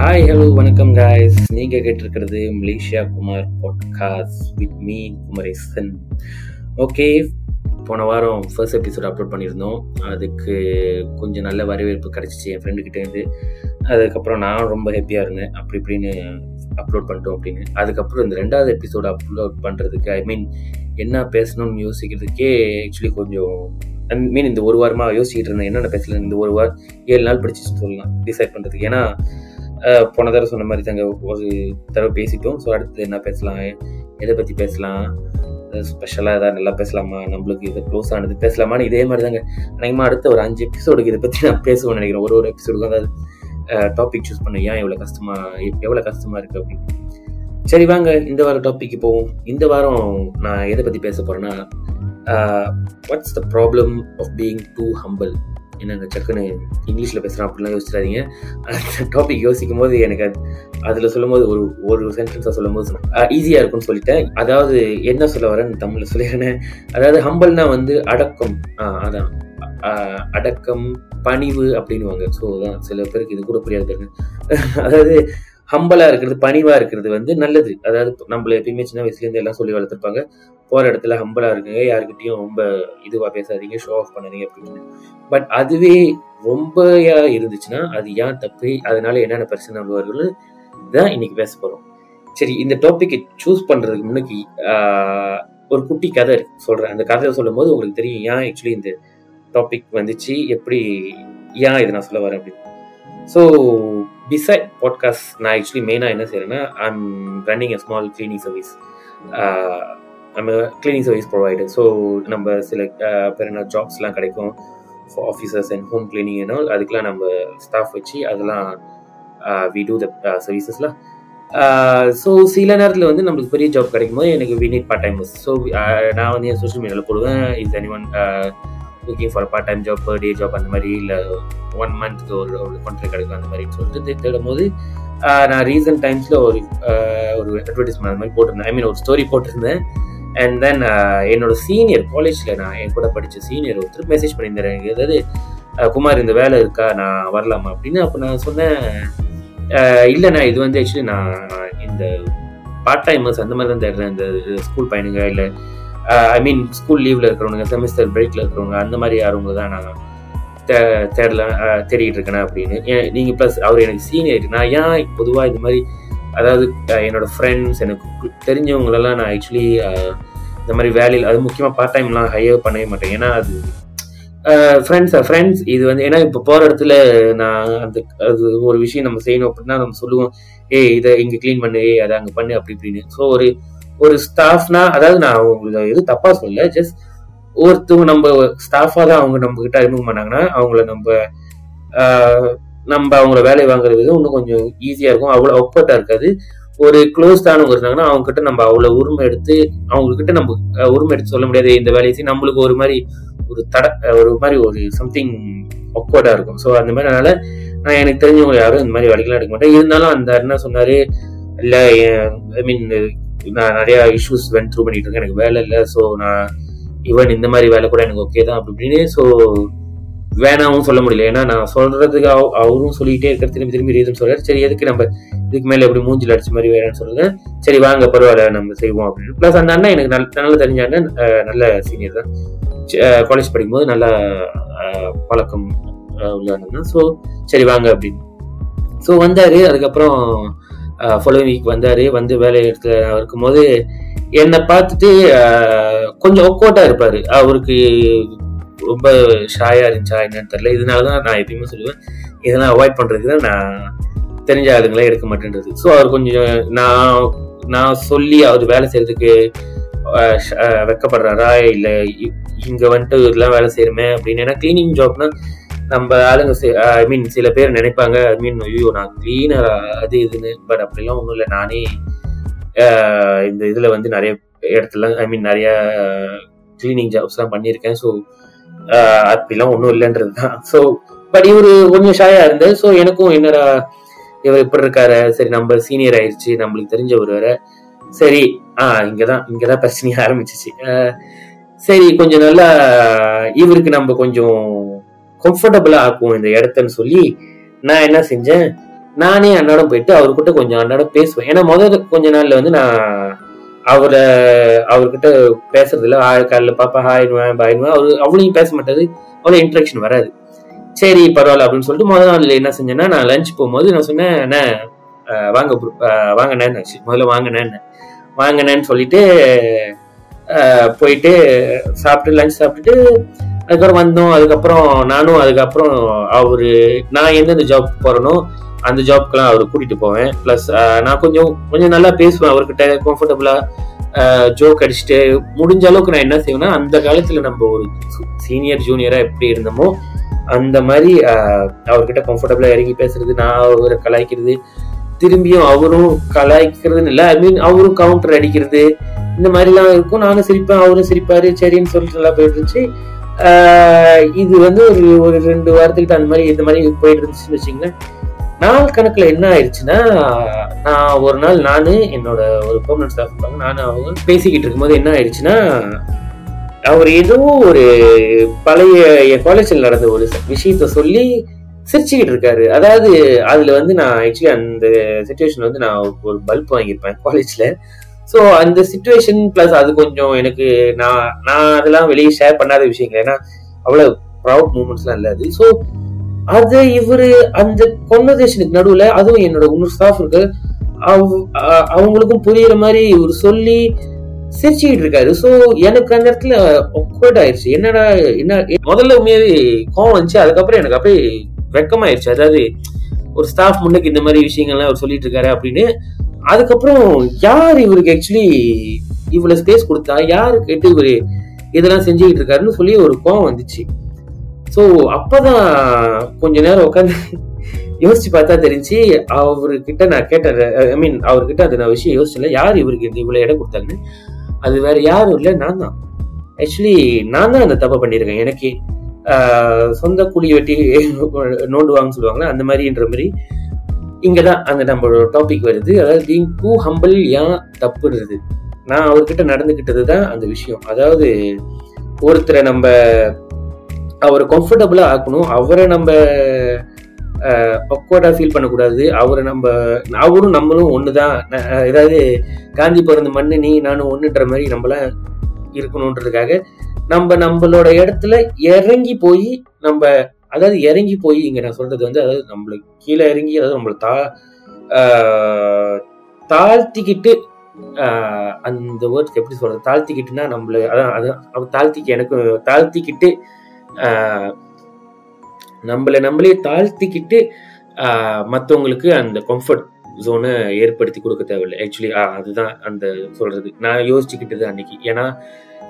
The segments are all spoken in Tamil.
ஹாய் ஹலோ வணக்கம் காய்ஸ் நீங்கள் கேட்டிருக்கிறது Malaysia Kumar podcast with me Kumaresan. Okay போன வாரம் ஃபர்ஸ்ட் எபிசோட் அப்லோட் பண்ணியிருந்தோம். அதுக்கு கொஞ்சம் நல்ல வரவேற்பு கிடச்சிச்சு என் ஃப்ரெண்டுக்கிட்டேருந்து அதுக்கப்புறம் நான் ரொம்ப ஹாப்பியாக இருந்தேன். அப்படி இப்படின்னு அப்லோட் பண்ணிட்டோம் அப்படின்னு. அதுக்கப்புறம் இந்த ரெண்டாவது எபிசோடு அப்லோட் பண்ணுறதுக்கு ஐ மீன் என்ன பேசணும்னு யோசிக்கிறதுக்கே ஆக்சுவலி கொஞ்சம் ஐ மீன் இந்த ஒரு வாரமாக யோசிச்சுட்டு இருந்தேன். என்னென்ன பேசல இந்த ஒரு வாரம் ஏழு நாள் படிச்சு சொல்லலாம் டிசைட் பண்ணுறதுக்கு ஏன்னா போன தடவை சொன்ன மாதிரி தாங்க ஒரு தடவை பேசிட்டோம். ஸோ அடுத்து என்ன பேசலாம்? எதை பற்றி பேசலாம்? ஸ்பெஷலாக எதாவது நல்லா பேசலாமா? நம்மளுக்கு இது க்ளோஸ் ஆனது பேசலாமான்னு இதே மாதிரி தாங்க. அநேகமாக அடுத்த ஒரு அஞ்சு எபிசோடுக்கு இதை பற்றி நான் பேசுவேன்னு நினைக்கிறேன். ஒரு ஒரு எபிசோடுக்கும் அதாவது டாபிக் சூஸ் பண்ண ஏன் எவ்வளோ கஷ்டமாக எவ்வளோ கஷ்டமாக இருக்குது அப்படின்னு. சரி வாங்க. இந்த வாரம் டாபிக் போவோம். இந்த வாரம் நான் எதை பற்றி பேச போகிறேன்னா what's the problem of being too humble என்னங்க சக்குன்னு இங்கிலீஷில் பேசுகிறேன் அப்படிலாம் யோசிச்சிடாதீங்க. அந்த டாபிக் யோசிக்கும் போது எனக்கு அதில் சொல்லும் போது ஒரு ஒரு சென்டென்ஸாக சொல்லும் போது ஈஸியாக இருக்கும்னு சொல்லிட்டேன். அதாவது என்ன சொல்ல வரேன்னு தமிழில் சொல்லிடுறேன். அதாவது ஹம்பல்னா வந்து அடக்கம். அதான். அடக்கம் பணிவு அப்படின்வாங்க ஸோ அதான் சில பேருக்கு இது கூட புரியாது அதாவது ஹம்பலா இருக்கிறது பணிவா இருக்கிறது வந்து நல்லது. அதாவது நம்மள எப்பயுமே சின்ன வயசுல இருந்து எல்லாம் சொல்லி வளர்த்துருப்பாங்க. போற இடத்துல ஹம்பலா இருக்குங்க யாருக்கிட்டையும் ரொம்ப இதுவா பேசாதீங்க ஷோ ஆஃப் பண்ணாதீங்க அப்படின்னு. பட் அதுவே ரொம்பயா இருந்துச்சுன்னா அது ஏன் தப்பு? அதனால என்னென்ன பிரச்சனை வருவார்கள் தான் இன்னைக்கு பேச போறோம். சரி இந்த டாபிக்கை சூஸ் பண்றதுக்கு முன்னாடி ஒரு குட்டி கதை இருக்கு. சொல்றேன். அந்த கதையை சொல்லும் போது உங்களுக்கு தெரியும் ஏன் ஆக்சுவலி இந்த டாபிக் வந்துச்சு? எப்படி ஏன் இதை நான் சொல்ல வரேன் அப்படின்னு. ஸோ பிசைட் பாட்காஸ்ட் நான் ஆக்சுவலி மெயினாக என்ன செய்கிறேன்னா I'm running a small cleaning service நம்ம கிளீனிங் சர்வீஸ் ப்ரொவைடர் ஸோ நம்ம சில பேர் என்ன ஜாப்ஸ்லாம் கிடைக்கும். For officers and home cleaning என்ன அதுக்கெலாம் நம்ம ஸ்டாஃப் வச்சு அதெல்லாம் வி டூ த சர்வீசஸ்லாம் ஸோ சில நேரத்தில் வந்து நம்மளுக்கு பெரிய ஜாப் கிடைக்கும் போது எனக்கு we need part timers so நான் வந்து என் சோஷியல் மீடியாவில் போடுவேன். Is any one looking for part time job per day job அந்த மாதிரி இல்லை ஒன் மந்த்க்கு ஒரு ஒரு கான்ட்ராக்ட் கிடைக்கும் அந்த மாதிரி சொல்லிட்டு தேடும் போது நான் ரீசன்ட் டைம்ஸில் ஒரு ஒரு அட்வர்டைஸ்மெண்ட் அந்த மாதிரி போட்டிருந்தேன். ஐ மீன் ஒரு ஸ்டோரி போட்டிருந்தேன். அண்ட் தென் என்னோட சீனியர் காலேஜில் நான் என் கூட படித்த சீனியர் ஒருத்தர் மெசேஜ் பண்ணியிருந்தேன் எனக்கு அதாவது குமார் இந்த வேலை இருக்கா? நான் வரலாமா? அப்படின்னு அப்போ நான் சொன்னேன். இல்லைண்ணா இது வந்து ஆக்சுவலி நான் இந்த பார்ட் டைமர்ஸ் அந்த மாதிரி தான் தேடுறேன். இந்த ஸ்கூல் பையனுங்க இல்லை ஐ மீன் ஸ்கூல் லீவ்ல இருக்கிறவங்க செமஸ்டர் பிரேக்ல இருக்கிறவங்க அந்த மாதிரி யாருவங்க தான் நான் தேடல uh, தேடிட்டு இருக்கேன் அப்படின்னு. நீங்க ப்ளஸ் அவர் எனக்கு சீனியர் நான் ஏன் பொதுவாக இது மாதிரி அதாவது uh, என்னோட ஃப்ரெண்ட்ஸ் எனக்கு தெரிஞ்சவங்களெல்லாம் நான் ஆக்சுவலி uh, இந்த மாதிரி வேலையில் அது முக்கியமாக பார்ட் டைம்லாம் ஹையர் பண்ணவே மாட்டேன். ஏன்னா அது ஃப்ரெண்ட்ஸ் ஃப்ரெண்ட்ஸ் இது வந்து ஏன்னா இப்போ போகிற இடத்துல நான் அந்த அது ஒரு விஷயம் நம்ம செய்யணும் அப்படின்னா நம்ம சொல்லுவோம் ஏய் இதை இங்கே க்ளீன் பண்ணு ஏய் அதை அங்கே பண்ணு அப்படி இப்படின்னு. ஸோ ஒரு ஒரு ஸ்டாஃப்னா அதாவது நான் அவங்கள எதுவும் தப்பா சொல்லல ஜஸ்ட் ஒருத்தவங்க நம்ம ஸ்டாஃபா தான் அவங்க நம்ம கிட்ட அறிமுகம் பண்ணாங்கன்னா அவங்கள நம்ம நம்ம அவங்கள வேலை வாங்குறது விதம் இன்னும் கொஞ்சம் ஈஸியா இருக்கும். அவ்வளோ ஒப்பட்டா இருக்காது. ஒரு க்ளோஸ்டானவங்க இருந்தாங்கன்னா அவங்க கிட்ட நம்ம அவ்வளோ உரிமை எடுத்து அவங்க கிட்ட நம்ம உரிமை எடுத்து சொல்ல முடியாது. இந்த வேலையை செய்ய நம்மளுக்கு ஒரு மாதிரி ஒரு தட ஒரு மாதிரி ஒரு சம்திங் ஒக்வர்டா இருக்கும். ஸோ அந்த மாதிரி அதனால நான் எனக்கு தெரிஞ்சவங்க யாரும் இந்த மாதிரி வேலைக்கெல்லாம் எடுக்க மாட்டேன். இருந்தாலும் அந்த என்ன சொன்னாரு இல்லை ஐ மீன் நான் நிறையா இஷ்யூஸ் வென் த்ரூ பண்ணிட்டு இருக்கேன். எனக்கு வேலை இல்லை ஸோ நான் ஈவன் இந்த மாதிரி வேலை கூட எனக்கு ஓகே தான் அப்படி இப்படின்னு ஸோ வேணாவும் சொல்ல முடியல. ஏன்னா நான் சொல்றதுக்கு அவரும் சொல்லிட்டே இருக்கிற திரும்பி திரும்பி ரீசன் சொல்றாரு. சரி எதுக்கு நம்ம இதுக்கு மேல எப்படி மூஞ்சில் அடிச்ச மாதிரி வேறேன்னு சொல்லுங்க. சரி வாங்க பரவாயில்ல நம்ம செய்வோம் அப்படின்னு. ப்ளஸ் அந்த அண்ணன் எனக்கு நல்ல நல்லா தெரிஞ்ச அண்ணன் நல்ல சீனியர் தான். காலேஜ் படிக்கும்போது நல்ல பழக்கம் உள்ள அண்ணன் தான். ஸோ சரி வாங்க அப்படின்னு. ஸோ வந்தாரு. அதுக்கப்புறம் ஃபாலோவிங் வீக் வந்தார் வந்து வேலை எடுத்து இருக்கும்போது என்னை பார்த்துட்டு கொஞ்சம் ஒக்கோட்டா இருப்பார். அவருக்கு ரொம்ப ஷாயா இருந்துச்சா என்னன்னு தெரியல. இதனால தான் நான் எப்பயுமே சொல்லுவேன் இதெல்லாம் அவாய்ட் பண்ணுறதுக்கு தான் நான் தெரிஞ்ச ஆளுங்களே எடுக்க மாட்டேன்றது. ஸோ அவர் கொஞ்சம் நான் நான் சொல்லி அவர் வேலை செய்யறதுக்கு வெக்கப்படுறாரா இல்லை இங்கே வந்துட்டு இதெல்லாம் வேலை செய்கிறோமே அப்படின்னு ஏன்னா கிளீனிங் ஜாப்னா நம்ம ஆளுங்க ஐ மீன் சில பேர் நினைப்பாங்க ஐ மீன் ஐயோ நான் கிளீனர் அது இதுன்னு. பட் அப்படிலாம் ஒன்றும் இல்லை. நானே இந்த இதில் வந்து நிறைய இடத்துல ஐ மீன் நிறைய கிளீனிங் ஜாப்ஸ்லாம் பண்ணியிருக்கேன். ஸோ அப்படிலாம் ஒன்றும் இல்லைன்றது தான். ஸோ பட் இவர் கொஞ்சம் ஷாயா இருந்தது ஸோ எனக்கும் என்னடா இவர் இப்படி இருக்காரு? சரி நம்ம சீனியர் ஆயிடுச்சு நம்மளுக்கு தெரிஞ்சவர் வேற. சரி ஆ இங்கதான் இங்கதான் பிரச்சனைய ஆரம்பிச்சிச்சு. சரி கொஞ்சம் நல்லா இவருக்கு நம்ம கொஞ்சம் கம்ஃபர்டபுளா ஆக்குவோம் இந்த இடத்தன்னு சொல்லி நான் என்ன செஞ்சேன்? நானே அன்னாடம் போயிட்டு அவர்கிட்ட கொஞ்சம் அன்னாடம் பேசுவேன். ஏன்னா முதல் கொஞ்ச நாள்ல வந்து நான் அவரை அவர்கிட்ட பேசுறதுல ஹாய் காலில் பாப்பா ஹாயிடுவேன் பாயிடுவேன் அவரு அவ்வளோயும் பேச மாட்டாரு. அவ்வளோ இன்ட்ராக்ஷன் வராது. சரி பரவாயில்ல அப்படின்னு சொல்லிட்டு முதல் நாள் என்ன செஞ்சேன்னா நான் லஞ்ச் போகும்போது நான் சொன்னேன் என்ன வாங்க வாங்கினேன்னு முதல்ல வாங்கினேன்னு வாங்கண்ணேன்னு சொல்லிட்டு போயிட்டு சாப்பிட்டு லஞ்ச் சாப்பிட்டுட்டு அதுக்கப்புறம் வந்தோம் அதுக்கப்புறம் நானும் அதுக்கப்புறம் அவர் நான் எந்தெந்த ஜாப் போகிறேனோ அந்த ஜாப்க்கெல்லாம் அவர் கூட்டிகிட்டு போவேன். ப்ளஸ் நான் கொஞ்சம் கொஞ்சம் நல்லா பேசுவேன் அவர்கிட்ட கம்ஃபர்டபுளாக ஜோக் அடிச்சுட்டு. முடிஞ்ச அளவுக்கு நான் என்ன செய்வேன்னா அந்த காலத்தில் நம்ம ஒரு சீனியர் ஜூனியராக எப்படி இருந்தோமோ அந்த மாதிரி அவர்கிட்ட கம்ஃபர்டபுளாக இறங்கி பேசுறது நான் அவரை கலாய்க்கிறது திரும்பியும் அவரும் கலாய்க்கிறதுன்னு இல்லை. ஐ மீன் அவரும் கவுண்டர் அடிக்கிறது இந்த மாதிரிலாம் இருக்கும். நானும் சிரிப்பேன் அவரும் சிரிப்பாரு. சரின்னு சொல்லிட்டு நல்லா போயிட்டு இருந்துச்சு. இது வந்து ஒரு ஒரு ரெண்டு வாரத்துக்கிட்ட அந்த மாதிரி இந்த மாதிரி போயிட்டு இருந்துச்சுன்னு வச்சுங்களேன் நாள் கணக்குல என்ன ஆயிடுச்சுன்னா நான் ஒரு நாள் நானு என்னோட ஒரு பெர்மனன்ட் ஸ்டாஃப் இருப்பாங்க நானும் அவங்க பேசிக்கிட்டு இருக்கும்போது என்ன ஆயிடுச்சுன்னா அவர் ஏதோ ஒரு பழைய என் காலேஜில் நடந்த ஒரு விஷயத்த சொல்லி சிரிச்சுக்கிட்டு இருக்காரு. அதாவது அதுல வந்து நான் ஆக்சுவலி அந்த சுச்சுவேஷன் வந்து நான் ஒரு பல்ப் வாங்கியிருப்பேன் காலேஜ்ல ஸோ அந்த சுச்சுவேஷன் ப்ளஸ் அது கொஞ்சம் எனக்கு நான் நான் அதெல்லாம் வெளியே ஷேர் பண்ணாத விஷயங்கள். ஏன்னா அவ்வளோ ப்ரௌட் மூமெண்ட்ஸ்லாம் இல்லை அது. ஸோ அது இவரு அந்த கொன்வர்சேஷனுக்கு நடுவில் அதுவும் என்னோட இன்னொரு ஸ்டாஃப் இருக்கு. அ- அவங்களுக்கும் புரியுற மாதிரி இவர் சொல்லி சிரிச்சுக்கிட்டு இருக்காரு. ஸோ எனக்கு அந்த இடத்துல ஒக்வர்ட் ஆயிடுச்சு என்னடா என்ன முதல்ல உண்மையாவே கோவம் வந்துச்சு. அதுக்கப்புறம் எனக்கு அப்படியே வெக்கமாயிருச்சு. அதாவது ஒரு ஸ்டாஃப் முன்னுக்கு இந்த மாதிரி விஷயங்கள்லாம் அவர் சொல்லிட்டு இருக்காரு அப்படின்னு. அதுக்கப்புறம் யார் இவருக்கு ஆக்சுவலி இவ்வளோ ஸ்பேஸ் கொடுத்தா? யாரு கேட்டு இவர் இதெல்லாம் செஞ்சுக்கிட்டு இருக்காருன்னு சொல்லி ஒரு கோவம் வந்துச்சு. ஸோ அப்போதான் கொஞ்ச நேரம் உட்காந்து யோசிச்சு பார்த்தா தெரிஞ்சு அவர்கிட்ட நான் கேட்டேன் ஐ மீன் அவர்கிட்ட அது நான் விஷயம் யோசிச்சல யார் இவருக்கு இவ்வளோ இடம் கொடுத்தாங்கன்னு அது வேற யாரும் இல்லை நான் தான். ஆக்சுவலி நான் தான் அந்த தப்பை பண்ணியிருக்கேன். எனக்கு சொந்த கூலி வெட்டி நோண்டுவாங்கன்னு சொல்லுவாங்களே அந்த மாதிரின்ற மாதிரி இங்கதான் அந்த நம்மளோட டாபிக் வருது. அதாவது பீங் டூ ஹம்பிள் ஏன் தப்புன்றது நான் அவர்கிட்ட நடந்துகிட்டது தான் அந்த விஷயம். அதாவது ஒருத்தரை நம்ம அவரை கம்ஃபர்டபுளாக ஆக்கணும். அவரை நம்ம பக்குவாட்டாக ஃபீல் பண்ணக்கூடாது. அவரை நம்ம அவரும் நம்மளும் ஒன்று தான் ஏதாவது காந்தி பிறந்த மண்ணு நீ நானும் ஒன்றுன்ற மாதிரி நம்மளாம் இருக்கணுன்றதுக்காக நம்ம நம்மளோட இடத்துல இறங்கி போய் நம்ம அதாவது இறங்கி போய் இங்க நான் சொல்றது வந்து அதாவது நம்மளுக்கு கீழே இறங்கி அதாவது நம்மளை தா தாழ்த்திக்கிட்டு அந்த வேர்ட்ஸ்க்கு எப்படி சொல்றது? தாழ்த்திக்கிட்டுனா நம்மள அதான் அது தாழ்த்திக்க தாழ்த்திக்கு எனக்கு தாழ்த்திக்கிட்டு நம்மளை நம்மளே தாழ்த்திக்கிட்டு மற்றவங்களுக்கு அந்த கம்ஃபர்ட் ஜோனை ஏற்படுத்தி கொடுக்க தேவையில்லை. ஆக்சுவலி அதுதான் அந்த சொல்றது. நான் யோசிச்சுக்கிட்டது அன்னைக்கு. ஏன்னா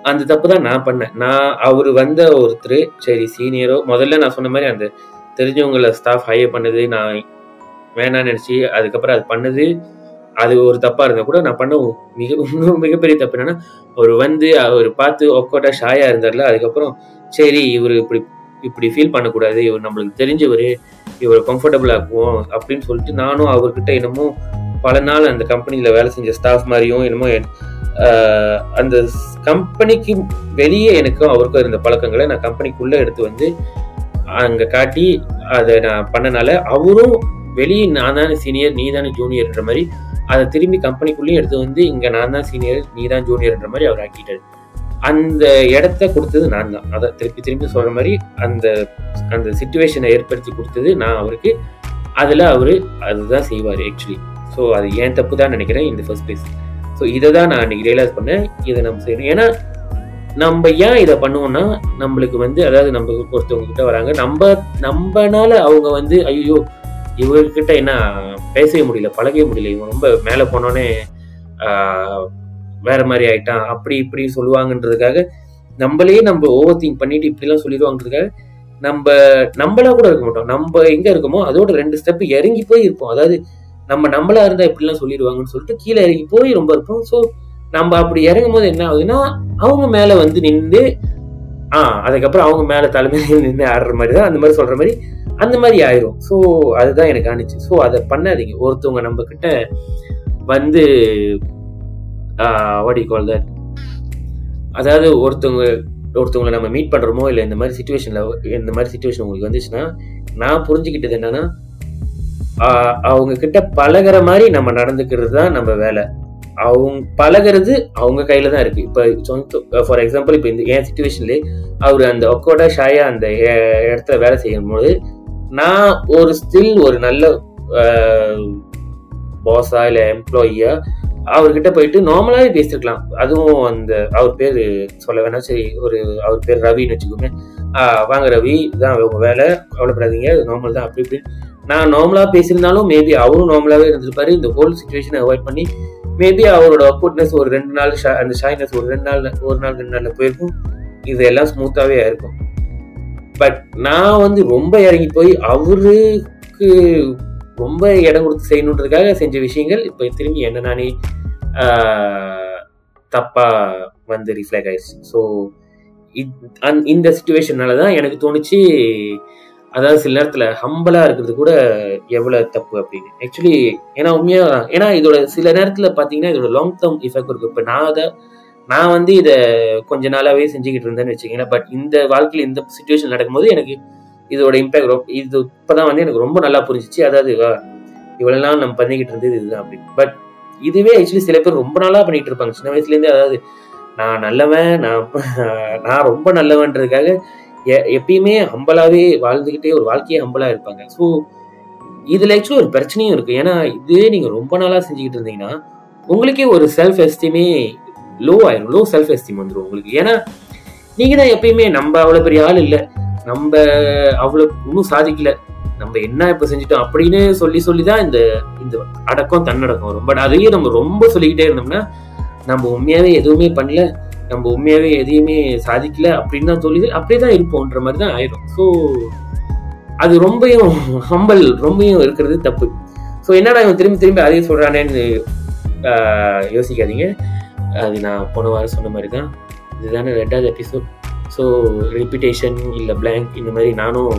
அந்த தப்பு தான் நான் பண்ணேன். நான் அவர் வந்த ஒருத்தர் சரி சீனியரோ முதல்ல நான் சொன்ன மாதிரி அந்த தெரிஞ்சவங்களை ஸ்டாஃப் ஹையர் பண்ணது நான் வேணான்னு நினச்சி அதுக்கப்புறம் அது பண்ணது அது ஒரு தப்பாக இருந்தால் கூட நான் பண்ண மிக இன்னும் மிகப்பெரிய தப்பு என்னன்னா அவர் வந்து அவர் பார்த்து ஒக்கோட்டா ஷாயாக இருந்தார்ல அதுக்கப்புறம் சரி இவர் இப்படி இப்படி ஃபீல் பண்ணக்கூடாது. இவர் நம்மளுக்கு தெரிஞ்சவர் இவர் கம்ஃபர்டபுள் ஆக்குவோம் அப்படின்னு சொல்லிட்டு நானும் அவர்கிட்ட என்னமோ பல நாள் அந்த கம்பெனியில் வேலை செஞ்ச ஸ்டாஃப் மாதிரியும் என்னமோ அந்த கம்பெனிக்கு வெளியே எனக்கும் அவருக்கும் இருந்த பழக்கங்களை நான் கம்பெனிக்குள்ளே எடுத்து வந்து அங்கே காட்டி அதை நான் பண்ணனால அவரும் வெளியே நான் தானே சீனியர் நீ தானே ஜூனியர்ன்ற மாதிரி அதை திரும்பி கம்பெனிக்குள்ளேயும் எடுத்து வந்து இங்கே நான் தான் சீனியர் நீ தான் ஜூனியர்ன்ற மாதிரி அவர் ஆக்கிட்டாரு. அந்த இடத்த கொடுத்தது நான் தான். அதை திருப்பி திருப்பி சொல்கிற மாதிரி அந்த அந்த சுச்சுவேஷனை ஏற்படுத்தி கொடுத்தது நான் அவருக்கு. அதில் அவர் அதுதான் செய்வார் ஆக்சுவலி ஸோ அது ஏன் தப்பு தான் நினைக்கிறேன் இந்த ஃபர்ஸ்ட் பிளேஸ் ஸோ இதை தான் நான் அன்றைக்கி ரியலைஸ் பண்ணேன். இதை நம்ம செய்யணும். ஏன்னா நம்ம ஏன் இதை பண்ணுவோம்னா நம்மளுக்கு வந்து அதாவது நம்ம ஒருத்தவங்க கிட்ட வராங்க நம்ம நம்மனால அவங்க வந்து ஐயோ இவர்கிட்ட என்ன பேசவே முடியல பழகவே முடியல இவங்க ரொம்ப மேலே போனோடனே வேற மாதிரி ஆயிட்டான். அப்படி இப்படி சொல்லுவாங்கன்றதுக்காக நம்மளே நம்ம ஓவர் திங்க் பண்ணிட்டு இப்படிலாம் சொல்லிடுவாங்கிறதுக்காக நம்ம நம்மளா கூட இருக்க மாட்டோம். நம்ம எங்க இருக்கோமோ அதோட ரெண்டு ஸ்டெப் இறங்கி போய் இருப்போம் அதாவது நம்ம நம்மளா இருந்தா இப்படிலாம் சொல்லிடுவாங்கன்னு சொல்லிட்டு கீழே இறங்கி போய் ரொம்ப இருப்போம். ஸோ நம்ம அப்படி இறங்கும் போது என்ன ஆகுதுன்னா அவங்க மேல வந்து நின்று ஆ அதுக்கப்புறம் அவங்க மேல தலைமையில நின்று ஆடுற மாதிரி தான் அந்த மாதிரி சொல்ற மாதிரி அந்த மாதிரி ஆயிரும். ஸோ அதுதான் எனக்கு ஆணுச்சு. ஸோ அதை பண்ணாதீங்க. ஒருத்தவங்க நம்ம கிட்ட வந்து வாடி கால் தட் அதாவது ஒருத்தவங்க ஒருத்தவங்களை நம்ம மீட் பண்ணுறோமோ இல்லை இந்த மாதிரி சுச்சுவேஷன்ல இந்த மாதிரி சுச்சுவேஷன் உங்களுக்கு வந்துச்சுன்னா நான் புரிஞ்சுக்கிட்டது என்னன்னா அவங்க கிட்ட பழகிற மாதிரி நம்ம நடந்துக்கிறது தான் நம்ம வேலை. அவங்க பழகிறது அவங்க கையில தான் இருக்கு. இப்போ சொந்த ஃபார் எக்ஸாம்பிள் இப்போ இந்த என் சுச்சுவேஷன்லேயே அவர் அந்த ஒக்கோட ஷாயா அந்த இடத்துல வேலை செய்யும் போது நான் ஒரு ஸ்டில் ஒரு நல்ல பாஸா இல்லை எம்ப்ளாயியா அவர்கிட்ட போயிட்டு நார்மலாகவே பேசிருக்கலாம். அதுவும் அந்த அவர் பேர் சொல்ல வேணாம் சரி ஒரு அவர் பேர் ரவின்னு வச்சுக்கோமே. வாங்க ரவி இதுதான் உங்கள் வேலை கவலைப்படாதீங்க நார்மல் தான் அப்படி இப்படி நான் நார்மலாக பேசியிருந்தாலும் மேபி அவரும் நார்மலாகவே இருந்திருப்பாரு. இந்த ஹோல் சுச்சுவேஷனை அவாய்ட் பண்ணி மேபி அவரோட அக்வர்ட்னஸ் ஒரு ரெண்டு நாள் அந்த ஷாய்னஸ் ஒரு ரெண்டு நாள் ஒரு நாள் ரெண்டு நாளில் போயிருக்கும். இது எல்லாம் ஸ்மூத்தாகவே ஆயிருக்கும் பட் நான் வந்து ரொம்ப இறங்கி போய் அவருக்கு ரொம்ப இடம் கொடுத்து செய்யணுன்றதுக்காக செஞ்ச விஷயங்கள். இப்போ திரும்பி என்ன நானே தப்பா வந்து ரிஃப்ளெக்ட் ஆயிடுச்சு. ஸோ இந்த சுச்சுவேஷனால தான் எனக்கு தோணுச்சு அதாவது சில நேரத்தில் ஹம்பலாக இருக்கிறது கூட எவ்வளோ தப்பு அப்படின்னு. ஆக்சுவலி ஏன்னா உண்மையாக ஏன்னா இதோட சில நேரத்தில் பார்த்தீங்கன்னா இதோட லாங் டேர்ம் இஃபெக்ட் இருக்கும் இப்போ நான் அதை நான் வந்து இதை கொஞ்ச நாளாகவே செஞ்சுக்கிட்டு இருந்தேன்னு வச்சுக்கோங்களேன். பட் இந்த வாழ்க்கையில் இந்த சுச்சுவேஷன் நடக்கும்போது எனக்கு இதோட இம்பேக்ட் இது இப்போதான் வந்து எனக்கு ரொம்ப நல்லா புரிஞ்சிச்சு. அதாவது இவ்வளோ நாள் நம்ம பண்ணிக்கிட்டு இருந்தது இதுதான் அப்படின்னு. பட் இதுவே ஆக்சுவலி சில பேர் ரொம்ப நாளாக பண்ணிட்டு இருப்பாங்க. சின்ன வயசுலேருந்தே அதாவது நான் நல்லவன் நான் நான் ரொம்ப நல்லவன்றதுக்காக எப்பயுமே ஹம்பலாகவே வாழ்ந்துக்கிட்டே ஒரு வாழ்க்கையே ஹம்பலாக இருப்பாங்க. ஸோ இதில் ஆக்சுவலி ஒரு பிரச்சனையும் இருக்குது ஏன்னா இதுவே நீங்கள் ரொம்ப நாளாக செஞ்சுக்கிட்டு இருந்தீங்கன்னா உங்களுக்கே ஒரு செல்ஃப் எஸ்டீமே லோ ஆயிரும். லோ செல்ஃப் எஸ்டீம் வந்துடும் உங்களுக்கு. ஏன்னா நீங்கள் தான் எப்பயுமே நம்ம அவ்வளோ பெரிய ஆள் இல்லை. நம்ம அவ்வளோ இன்னும் சாதிக்கல. நம்ம என்ன இப்போ செஞ்சுட்டோம் அப்படின்னு சொல்லி சொல்லி தான் இந்த இந்த அடக்கம் தன்னடக்கம். வரும் பட் அதையும் நம்ம ரொம்ப சொல்லிக்கிட்டே இருந்தோம்னா நம்ம உண்மையாகவே எதுவுமே பண்ணல நம்ம உண்மையாகவே எதையுமே சாதிக்கல அப்படின்னு தான் சொல்லி அப்படியே தான் இருப்போன்ற மாதிரி தான் ஆயிரும். ஸோ அது ரொம்பையும் ஹம்பல் ரொம்பையும் இருக்கிறது தப்பு. ஸோ என்னடா இவன் திரும்பி திரும்பி அதையே சொல்கிறானேன்னு யோசிக்காதீங்க. அது நான் போன வாரம் சொன்ன மாதிரி தான் இதுதானே ரெண்டாவது எபிசோட் ஸோ ரிப்பிட்டேஷன் இல்லை பிளாங்க் இந்த மாதிரி நானும்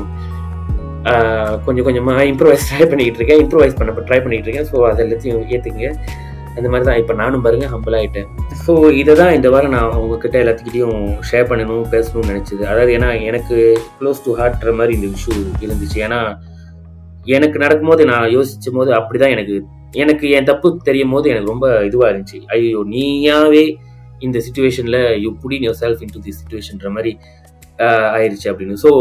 கொஞ்சம் கொஞ்சமாக இம்ப்ரூவைஸ் ட்ரை பண்ணிக்கிட்டு இருக்கேன் இம்ப்ரூவைஸ் பண்ண ட்ரை பண்ணிக்கிட்டு இருக்கேன் ஸோ அது எல்லாத்தையும் ஏற்றுக்குங்க அந்த மாதிரி தான் இப்போ நானும் பாருங்க ஹம்பிள் ஆகிட்டேன் ஸோ இதை தான் இந்த வாரம் நான் உங்ககிட்ட எல்லாத்துக்கிட்டையும் ஷேர் பண்ணணும் பேசணும்னு நினச்சிது. அதாவது ஏன்னா எனக்கு க்ளோஸ் டு ஹார்ட்ற மாதிரி இந்த இஷ்யூ இருந்துச்சு. ஏன்னா எனக்கு நடக்கும்போது நான் யோசிச்சும் போது அப்படிதான் எனக்கு எனக்கு என் தப்பு தெரியும் போது எனக்கு ரொம்ப இதுவாக இருந்துச்சு. ஐயோ நீயாவே இந்த சுச்சுவேஷனில் you putting your self in to the சுச்சுவேஷன்ற மாதிரி ஆயிடுச்சு அப்படின்னு. ஸோ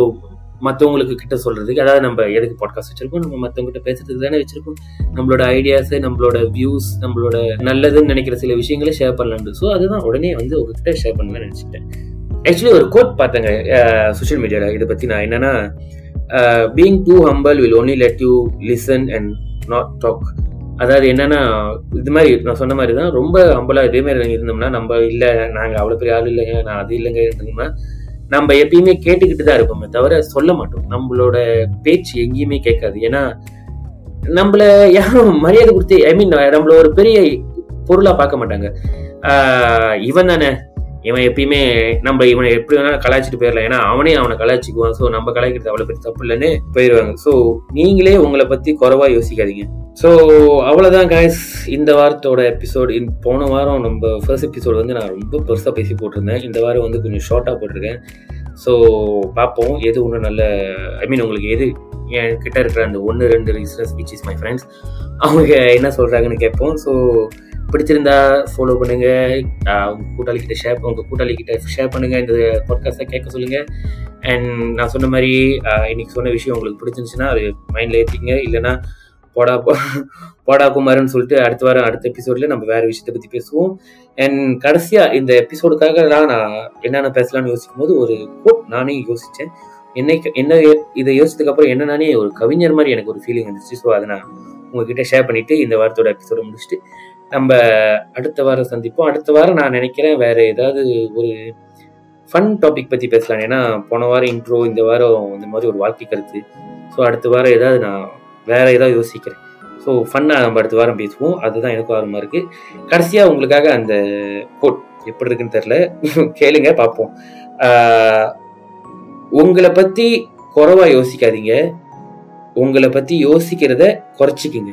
மற்றவங்களுக்கு கிட்ட சொல்கிறதுக்கு அதாவது நம்ம எதுக்கு பாட்காஸ்ட் வச்சுருக்கோம்? நம்ம மற்றவங்ககிட்ட பேசுறதுக்கு தானே வச்சுருக்கோம். நம்மளோட ஐடியாஸு நம்மளோட வியூஸ் நம்மளோட நல்லதுன்னு நினைக்கிற சில விஷயங்களை ஷேர் பண்ணலாம்னு ஸோ அதுதான் உடனே வந்து உங்ககிட்ட ஷேர் பண்ணலாம்னு நினச்சிட்டேன் ஆக்சுவலி ஒரு கோட் பார்த்தேங்க சோஷியல் மீடியாவில் இதை பற்றி நான் என்னன்னா being too humble will only let you listen and not talk அதாவது என்னன்னா இது மாதிரி நான் சொன்ன மாதிரி தான் ரொம்ப அம்பலா இதே மாதிரி இருந்தோம்னா நம்ம இல்லை நாங்கள் அவ்வளோ பெரிய ஆள் இல்லைங்க நான் அது இல்லைங்க இருந்தோம்னா நம்ம எப்பயுமே கேட்டுக்கிட்டு தான் இருப்போமே தவிர சொல்ல மாட்டோம். நம்மளோட பேச்சு எங்கேயுமே கேட்காது. ஏன்னா நம்மள யாரும் மரியாதை கொடுத்து ஐ மீன் நம்மள ஒரு பெரிய பொருளா பார்க்க மாட்டாங்க. இவன் தானே இவன் எப்பயுமே நம்ம இவனை எப்படி வேணாலும் கலாய்ச்சிட்டு போயிடலாம். ஏன்னா அவனே அவனை கலாய்ச்சிக்குவான். ஸோ நம்ம கலாய்க்கிறது அவ்வளோ பெரிய தப்பு இல்லைன்னு போயிடுவாங்க. ஸோ நீங்களே உங்களை பற்றி குறைவா யோசிக்காதீங்க. ஸோ அவ்வளோதான் காய்ஸ் இந்த வாரத்தோட எபிசோடு போன வாரம் நம்ம ஃபர்ஸ்ட் எபிசோடு வந்து நான் ரொம்ப பெருசாக பேசி போட்டிருந்தேன். இந்த வாரம் வந்து கொஞ்சம் ஷார்ட்டாக போட்டிருக்கேன். ஸோ பார்ப்போம். எது ஒன்று நல்ல ஐ மீன் உங்களுக்கு எது என் கிட்ட இருக்கிற அந்த ஒன்று ரெண்டு reasons which is my friends அவங்க என்ன சொல்கிறாங்கன்னு கேட்போம். ஸோ பிடிச்சிருந்தா ஃபாலோ பண்ணுங்க. உங்க கூட்டாளி கிட்ட ஷேர் உங்க கூட்டாளி கிட்ட ஷேர் பண்ணுங்க. இந்த பாட்காஸ்ட்டை கேட்க சொல்லுங்க. அண்ட் நான் சொன்ன மாதிரி இன்னைக்கு சொன்ன விஷயம் உங்களுக்கு பிடிச்சிருந்துச்சுன்னா அது மைண்ட்ல ஏற்றிங்க இல்லைன்னா போடா போடா குமார்னு சொல்லிட்டு அடுத்த வாரம் அடுத்த எபிசோட்ல நம்ம வேற விஷயத்தை பத்தி பேசுவோம். அண்ட் கடைசியா இந்த எபிசோடுக்காக நான் என்னென்ன பேசலாம்னு யோசிக்கும் போது ஒரு கோட் நானே யோசிச்சேன். என்ன என்ன இதை யோசிச்சதுக்கு அப்புறம் என்ன ஒரு கவிஞர் மாதிரி எனக்கு ஒரு ஃபீலிங் இருந்துச்சு ஸோ அதை நான் உங்ககிட்ட ஷேர் பண்ணிட்டு இந்த வாரத்தோட எபிசோட முடிச்சுட்டு நம்ம அடுத்த வாரம் சந்திப்போம். அடுத்த வாரம் நான் நினைக்கிறேன் வேற ஏதாவது ஒரு ஃபன் டாபிக் பத்தி பேசலாம். ஏன்னா போன வாரம் இன்ட்ரோ இந்த வாரம் இந்த மாதிரி ஒரு வாழ்க்கை கருத்து. ஸோ அடுத்த வாரம் ஏதாவது நான் வேற ஏதாவது யோசிக்கிறேன். ஸோ ஃபன்னாக நம்ம அடுத்த வாரம் பேசுவோம். அதுதான் எனக்கும் ஆர்வமாக இருக்கு. கடைசியாக உங்களுக்காக அந்த கோட் எப்படி இருக்குன்னு தெரில கேளுங்க பார்ப்போம். உங்களை பற்றி குறைவா யோசிக்காதீங்க. உங்களை பற்றி யோசிக்கிறத குறைச்சிக்கிங்க.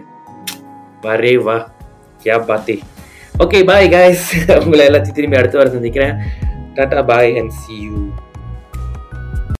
வரே வா. யா பாத்தி ஓகே பாய் காய்ஸ் உங்களை எல்லாத்தையும் திரும்பி அடுத்த வாரம் சந்திக்கிறேன். Tata bye and see you